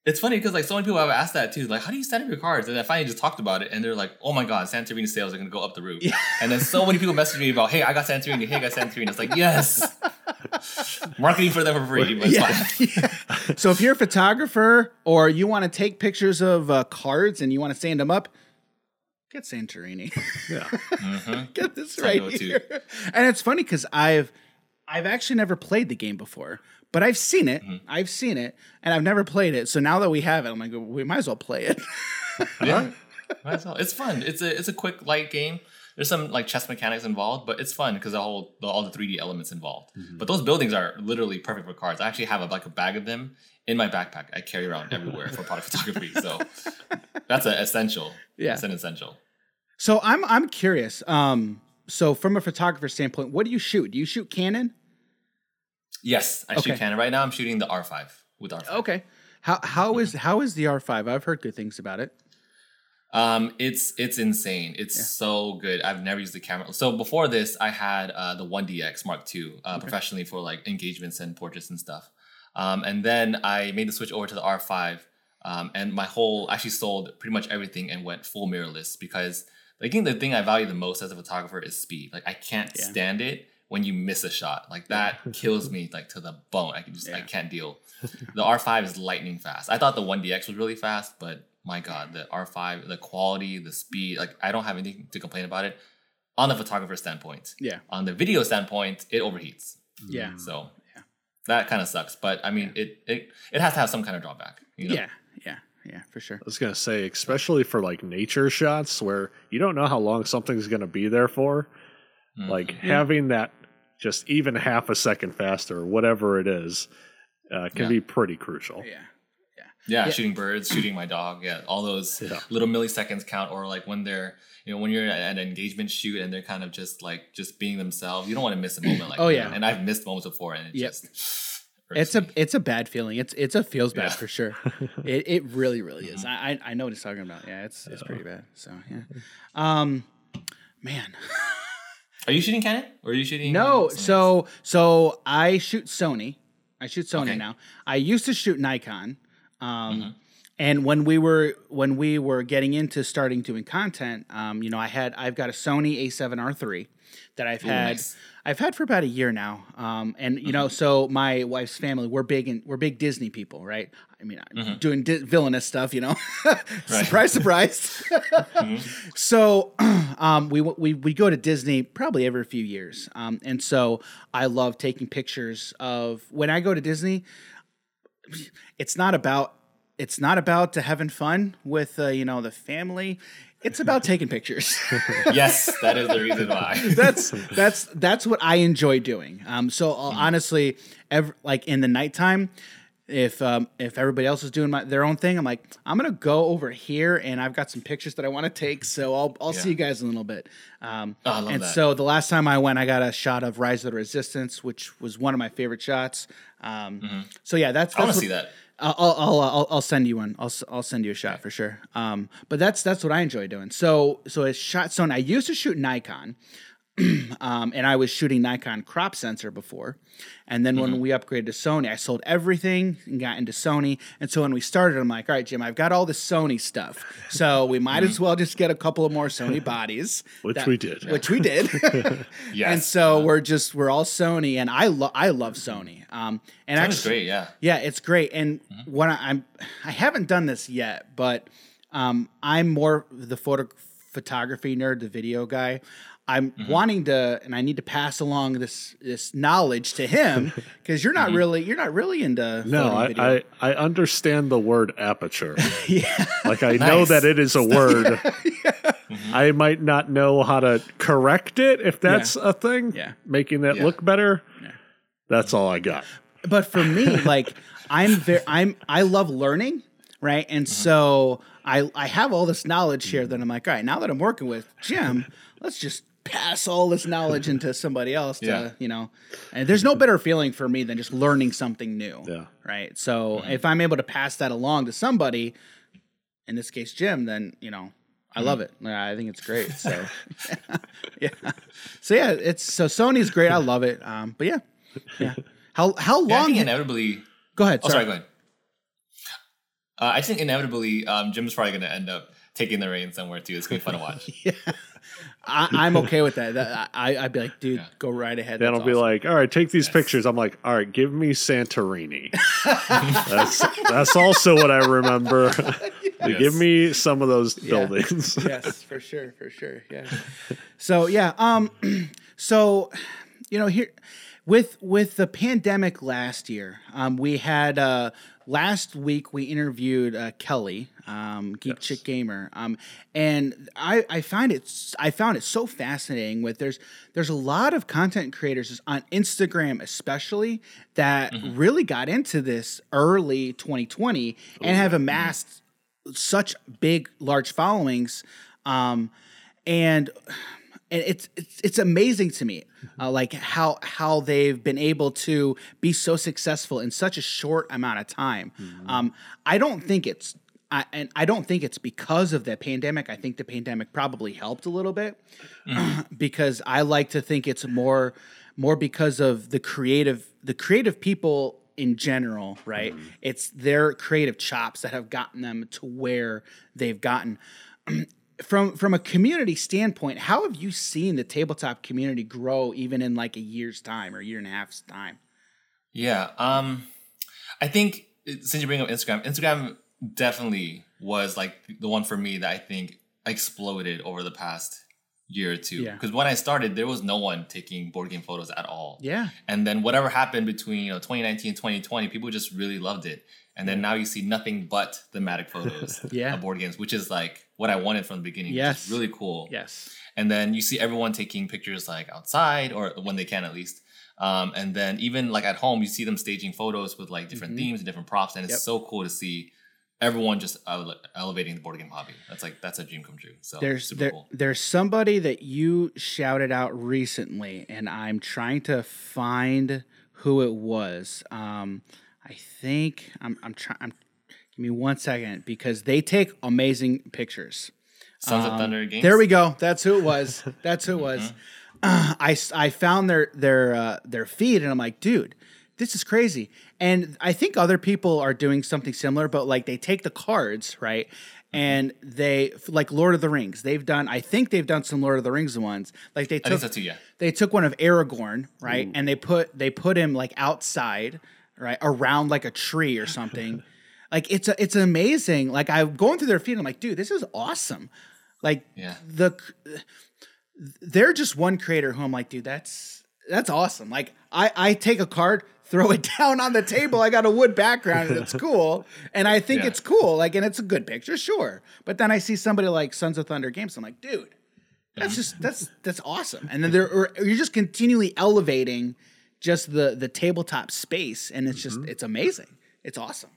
It's funny because like so many people have asked that too. Like, how do you stand up your cards? And I finally just talked about it, and they're like, "Oh my god, Santorini sales are gonna go up the roof." Yeah. And then so many people message me about, "Hey, I got Santorini. Hey, I got Santorini." It's like, yes, marketing for them for free. But it's Yeah. fine. yeah. So if you're a photographer or you want to take pictures of uh, cards and you want to stand them up, get Santorini. Yeah. Mhm. get this right here. And it's funny because I've I've actually never played the game before, but I've seen it. Mm-hmm. I've seen it, and I've never played it. So now that we have it, I'm like, we might as well play it. Yeah, might as well. It's fun. It's a it's a quick light game. There's some like chess mechanics involved, but it's fun because the whole the, all the 3D elements involved. Mm-hmm. But those buildings are literally perfect for cards. I actually have a, like a bag of them in my backpack. I carry around everywhere for product photography. So that's an essential. Yeah. it's an essential. so I'm I'm curious. Um, so from a photographer standpoint, what do you shoot? Do you shoot Canon? Yes, I shoot Canon right now. I'm shooting the R5 with R5. Okay. How how is how is the R5? I've heard good things about it. Um, it's it's insane. It's Yeah. so good. I've never used the camera. So before this, I had uh, the One DX Mark II uh, professionally for like engagements and portraits and stuff. Um, and then I made the switch over to the R5, um, and my whole actually sold pretty much everything and went full mirrorless because I think the thing I value the most as a photographer is speed. Like I can't Yeah. stand it when you miss a shot. Like that kills me like to the bone. I can just I can't deal. The R5 is lightning fast. I thought the 1DX was really fast, but my god, the R5, the quality, the speed, like I don't have anything to complain about it on the photographer standpoint. Yeah. On the video standpoint, it overheats. Yeah. So Yeah. that kind of sucks. But I mean, it, it it has to have some kind of drawback. You know? Yeah. Yeah. Yeah. For sure. I was gonna say, especially for like nature shots where you don't know how long something's gonna be there for. Mhm. Like having that just even half a second faster, whatever it is, uh, can Yeah. be pretty crucial. Yeah. Yeah, Yeah. shooting birds, shooting my dog. Yeah, all those Yeah. little milliseconds count. Or like when they're, you know, when you're at an engagement shoot and they're kind of just like just being themselves. You don't want to miss a moment like Oh, that. yeah. And I've missed moments before, and it Yep. just It's irks a it's a bad feeling. It's it's a feels bad Yeah. for sure. It it really really is. I I I know what he's talking about. Yeah, it's it's pretty bad. So yeah, um, man. Are you shooting Canon or are you shooting? No, else? so so I shoot Sony. I shoot Sony Okay. now. I used to shoot Nikon. Um, Mhm. And when we were when we were getting into starting doing content, um, you know, I had I've got a Sony A7R3 that I've Ooh, had nice. I've had for about a year now. Um, and you know, so my wife's family we're big in we're big Disney people, right? I mean, I'm doing di- villainous stuff, you know. surprise, surprise. So um, we we we go to Disney probably every few years, um, and so I love taking pictures of when I go to Disney. It's not about it's not about having fun with uh, you know the family. It's about taking pictures. yes, that is the reason why. that's that's that's what I enjoy doing. Um, so uh, Mm-hmm. honestly, like in the nighttime, if um, if everybody else is doing my, their own thing, I'm like, I'm gonna go over here and I've got some pictures that I want to take. So I'll I'll see you guys in a little bit. Um, Oh, I love and that. so the last time I went, I got a shot of Rise of the Resistance, which was one of my favorite shots. Um, So yeah, that's, Mm-hmm. I want that's to see that. I'll, I'll, I'll, I'll send you one. I'll, I'll send you a shot for sure. Um, but that's that's what I enjoy doing. So so a shot. So I used to shoot Nikon, um, and I was shooting Nikon crop sensor before, and then when we upgraded to Sony, I sold everything and got into Sony. And so when we started, I'm like, all right, Jim, I've got all this Sony stuff, so we might as well just get a couple of more Sony bodies, Which that- we did. which we did. Yes. And so we're just we're all Sony, and I love I love Sony. Um, and was actually, great. Yeah. yeah, it's great. And Mm-hmm. when I, I'm, I haven't done this yet, but um, I'm more the photo photography nerd, the video guy. I'm Mm-hmm. wanting to, and I need to pass along this this knowledge to him because you're Mm-hmm. not really you're not really into No, photo I. I, I understand the word aperture. yeah, Like I know that it is a word. Yeah. I might not know how to correct it if that's a thing. Yeah. Making that Yeah. look better. That's all I got. but for me, like I'm very I'm I love learning, right? And Mm-hmm. so I I have all this knowledge here that I'm like, all right, now that I'm working with Jim, let's just pass all this knowledge into somebody else to, Yeah. you know. And there's no better feeling for me than just learning something new. Yeah. Right. So Mm-hmm. if I'm able to pass that along to somebody, in this case Jim, then, you know, I love Mm-hmm. it. I think it's great. So yeah. So yeah, it's so Sony's great. I love it. Um, but yeah. Yeah. How how Yeah, I long think inevitably. Go ahead. Oh, sorry. sorry. Go ahead. Uh, I think inevitably, um, Jim's probably going to end up taking the reins somewhere too. It's going to be fun to watch. Yeah. I, I'm okay with that. that I, I'd be like, dude, Yeah. go right ahead. Then I'll be like, all right, take these pictures. I'm like, all right, give me Santorini. that's that's also what I remember. Yes. Give me some of those Yeah. buildings. yes, for sure, for sure. Yeah. So yeah, um, so you know here with with the pandemic last year, um, we had uh last week we interviewed uh, Kelly, um, Geek Chick Gamer, um, and I I find it I found it so fascinating. With there's there's a lot of content creators on Instagram especially that really got into this early 2020 and have amassed such big large followings um and and it's it's, it's amazing to me uh, like how how they've been able to be so successful in such a short amount of time um i don't think it's I, and I don't think it's because of the pandemic. I think the pandemic probably helped a little bit because I like to think it's more more because of the creative the creative people in general, right? It's their creative chops that have gotten them to where they've gotten. from from a community standpoint, how have you seen the tabletop community grow even in like a year's time or a year and a half's time? Yeah. Um, I think since you bring up Instagram, Instagram definitely was like the one for me that I think exploded over the past year or two. Yeah. Because when I started, there was no one taking board game photos at all. Yeah. And then whatever happened between you know 2019 and 2020, people just really loved it. And then now you see nothing but thematic photos Yeah. of board games, which is like what I wanted from the beginning. Which Yes. is really cool. Yes. And then you see everyone taking pictures like outside or when they can at least. Um, and then even like at home, you see them staging photos with like different Mhm. themes and different props, and it's Yep. so cool to see everyone just ele- elevating the board game hobby. That's like that's a dream come true. So There's super there, cool. there's somebody that you shouted out recently, and I'm trying to find who it was. Um, I think I'm I'm trying. I'm give me one second because they take amazing pictures. Sons Um, of Thunder games. There we go. That's who it was. That's who it was. Mm-hmm. Uh, I, I found their their uh, their feed and I'm like, dude, this is crazy. And I think other people are doing something similar, but like they take the cards right, Mm-hmm. and they like Lord of the Rings. They've done. I think they've done some Lord of the Rings ones. Like they took think so too. Yeah. they took one of Aragorn, right, and they put they put him like outside, right, around like a tree or something. like it's a, it's amazing. Like I'm going through their feed, I'm like, dude, this is awesome. Like Yeah. the they're just one creator who I'm like, dude, that's that's awesome. Like I I take a card, throw it down on the table. I got a wood background, and it's cool, and I think Yeah. it's cool. Like, and it's a good picture, sure. But then I see somebody like Sons of Thunder Games, I'm like, dude, that's just that's that's awesome. And then there you're just continually elevating just the the tabletop space, and it's just mm-hmm. it's amazing. It's awesome.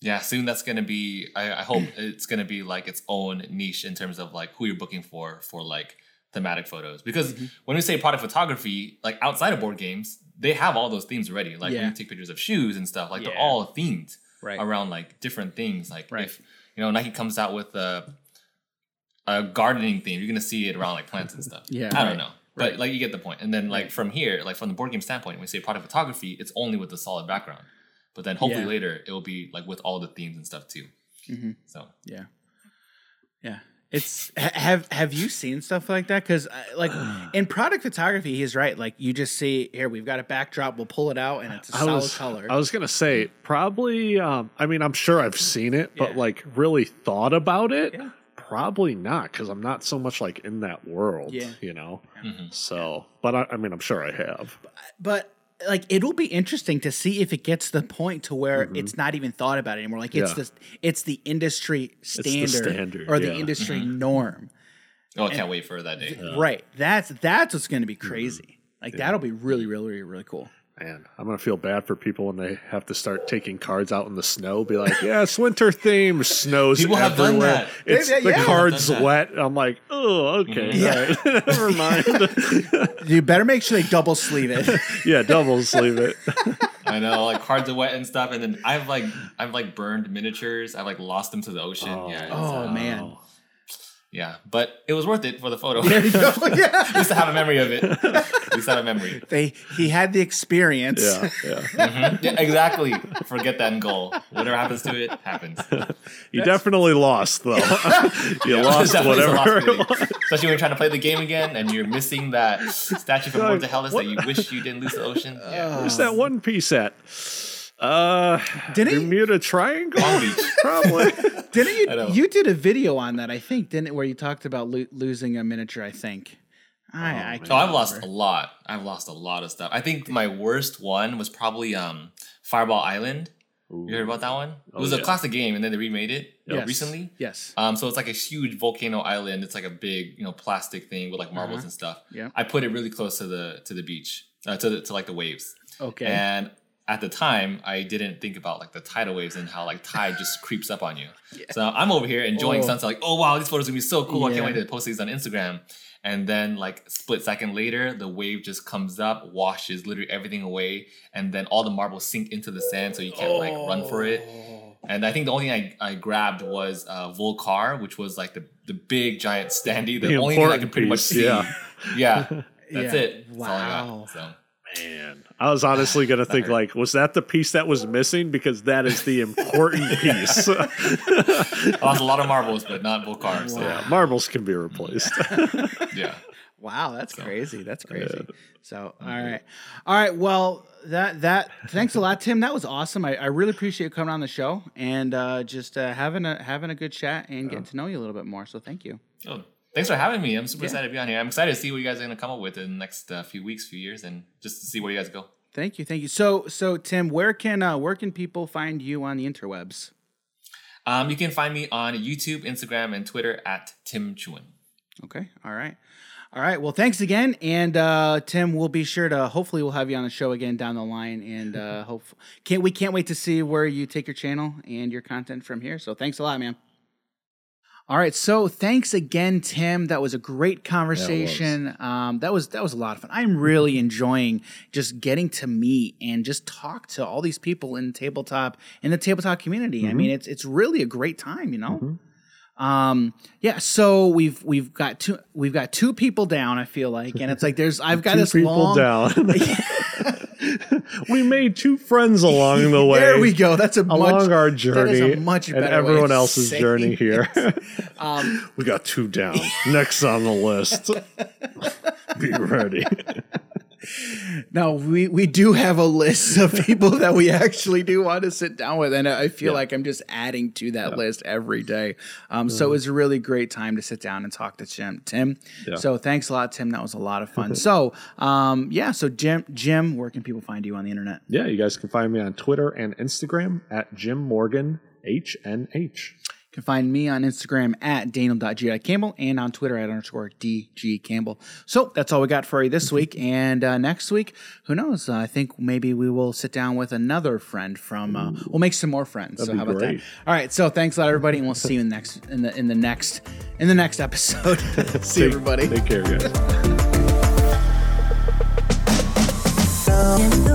Yeah, soon that's gonna be. I, I hope it's gonna be like its own niche in terms of like who you're booking for for like thematic photos. Because Mm-hmm. when we say product photography, like outside of board games, they have all those themes already. Like Yeah. when you take pictures of shoes and stuff, like they're all themed Right. around like different things. Like Right. if you know Nike comes out with a a gardening theme, you're gonna see it around like plants and stuff. Yeah. I Right. don't know. But like you get the point. And then like from here, like from the board game standpoint, when we say product photography, it's only with the solid background. But then hopefully Yeah. later it will be like with all the themes and stuff too. Mhm. So Yeah, yeah. It's have have you seen stuff like that? Because like in product photography, he's right. Like you just see here, we've got a backdrop. We'll pull it out, and it's a I solid was, color. I was gonna say probably. Um, I mean, I'm sure I've seen it, but like really thought about it, Yeah. probably not because I'm not so much like in that world. Yeah. you know. mhm. So, but I, I mean, I'm sure I have. but like it'll be interesting to see if it gets to the point to where it's not even thought about anymore. Like it's Mm-hmm. Yeah. the it's the industry the standard, standard, or the yeah. Mm-hmm. industry norm. oh, I can't wait for that day. Right. That's that's what's going to be Mm-hmm. crazy. Like that'll be really really really, really cool. Man, I'm gonna feel bad for people when they have to start taking cards out in the snow. Be like, yeah, it's winter theme. Snows People have done everywhere. that. It's They- the yeah. card's wet. I'm like, oh, okay, Yeah. all right. never mind. You better make sure they double sleeve it. yeah, double sleeve it. I know, like cards are wet and stuff, and then I've like I've like burned miniatures. I've like lost them to the ocean. yeah, Oh, uh, man. Yeah, but it was worth it for the photo. There you go. At Yeah. least I have a memory of it. At least I have a memoy. They he had the experience. Yeah, yeah. Mhm. Yeah, exactly. Forget that goal. Whatever happens to it happens. You definitely lost though. you lost whatever. lost. Especially when you're trying to play the game again and you're missing that statue from Like, Lords of Hellas that you wish you didn't lose the ocean. Yeah. Where's that one piece at? Uh, Didn't he- Bermuda Triangle? Long Beach. Probably. Didn't you? You did a video on that, I think, didn't it? Where you talked about lo- losing a miniature, I think. I, I can't Oh, I've lost a lot. I've lost a lot of stuff. I think my worst one was probably um Fireball Island. You heard about that one? It was Oh, a classic game, and then they remade it Yes. recently. Yes. Um, so it's like a huge volcano island. It's like a big, you know, plastic thing with like marbles Uh-huh. and stuff. Yeah. I put it really close to the to the beach, uh, to the, to like the waves. Okay. And at the time, I didn't think about like the tidal waves and how like tide just creeps up on you. So I'm over here enjoying Oh. sunset, like, oh wow, these photos are gonna be so cool. I can't wait to post these on Instagram. And then like split second later, the wave just comes up, washes literally everything away, and then all the marbles sink into the sand, so you can't like run for it. And I think the only thing I, I grabbed was uh, Vul-Kar, which was like the, the big giant standee. The, The only thing I could pretty much see. yeah. Yeah. That's Yeah. it. That's all I got. Wow. So. Man, I was honestly going to think hurt. like, was that the piece that was missing? Because that is the important piece. I lost a lot of marbles, but not Vul-Kar. So yeah, marbles can be replaced. yeah. Wow, that's crazy. That's crazy. So, all right, all right. Well, that that thanks a lot, Tim. That was awesome. I, I really appreciate you coming on the show and uh, just uh, having a having a good chat and getting to know you a little bit more. So, thank you. Oh, thanks for having me. I'm super excited to be on here. I'm excited to see what you guys are going to come up with in the next uh, few weeks, few years, and just to see where you guys go. Thank you, thank you. So, so Tim, where can uh, where can people find you on the interwebs? Um, you can find me on YouTube, Instagram, and Twitter at Tim Chuon. Okay, all right. All right. Well, thanks again, and uh, Tim, we'll be sure to. Hopefully, we'll have you on the show again down the line, and uh, hope can't we can't wait to see where you take your channel and your content from here. So, thanks a lot, man. All right. So, thanks again, Tim. That was a great conversation. um, that was that was a lot of fun. I'm really enjoying just getting to meet and just talk to all these people in tabletop in the tabletop community. I mean, it's it's really a great time, you know. Um, yeah, so we've we've got two we've got two people down. I feel like, and it's like there's I've got two this people long. down. we made two friends along the way. There we go. That's a Along much, our journey much and everyone else's journey it. here. Um, we got two down. Next on the list. Be ready. No, we we do have a list of people that we actually do want to sit down with, and I feel like I'm just adding to that list every day. Um, so it was a really great time to sit down and talk to Jim. Tim. Yeah. So thanks a lot, Tim. That was a lot of fun. so um, yeah, so Jim, Jim, where can people find you on the internet? Yeah, you guys can find me on Twitter and Instagram at Jim Morgan HNH. You can find me on Instagram at Daniel.G.Campbell and on Twitter at underscore DG Campbell. So that's all we got for you this week. And uh, next week, who knows? Uh, I think maybe we will sit down with another friend from. Uh, we'll make some more friends. so That'd how be about great. that? All right. So thanks a lot, everybody, and we'll see you in the next in the in the next in the next episode. see Take- everybody. Take care, guys. In the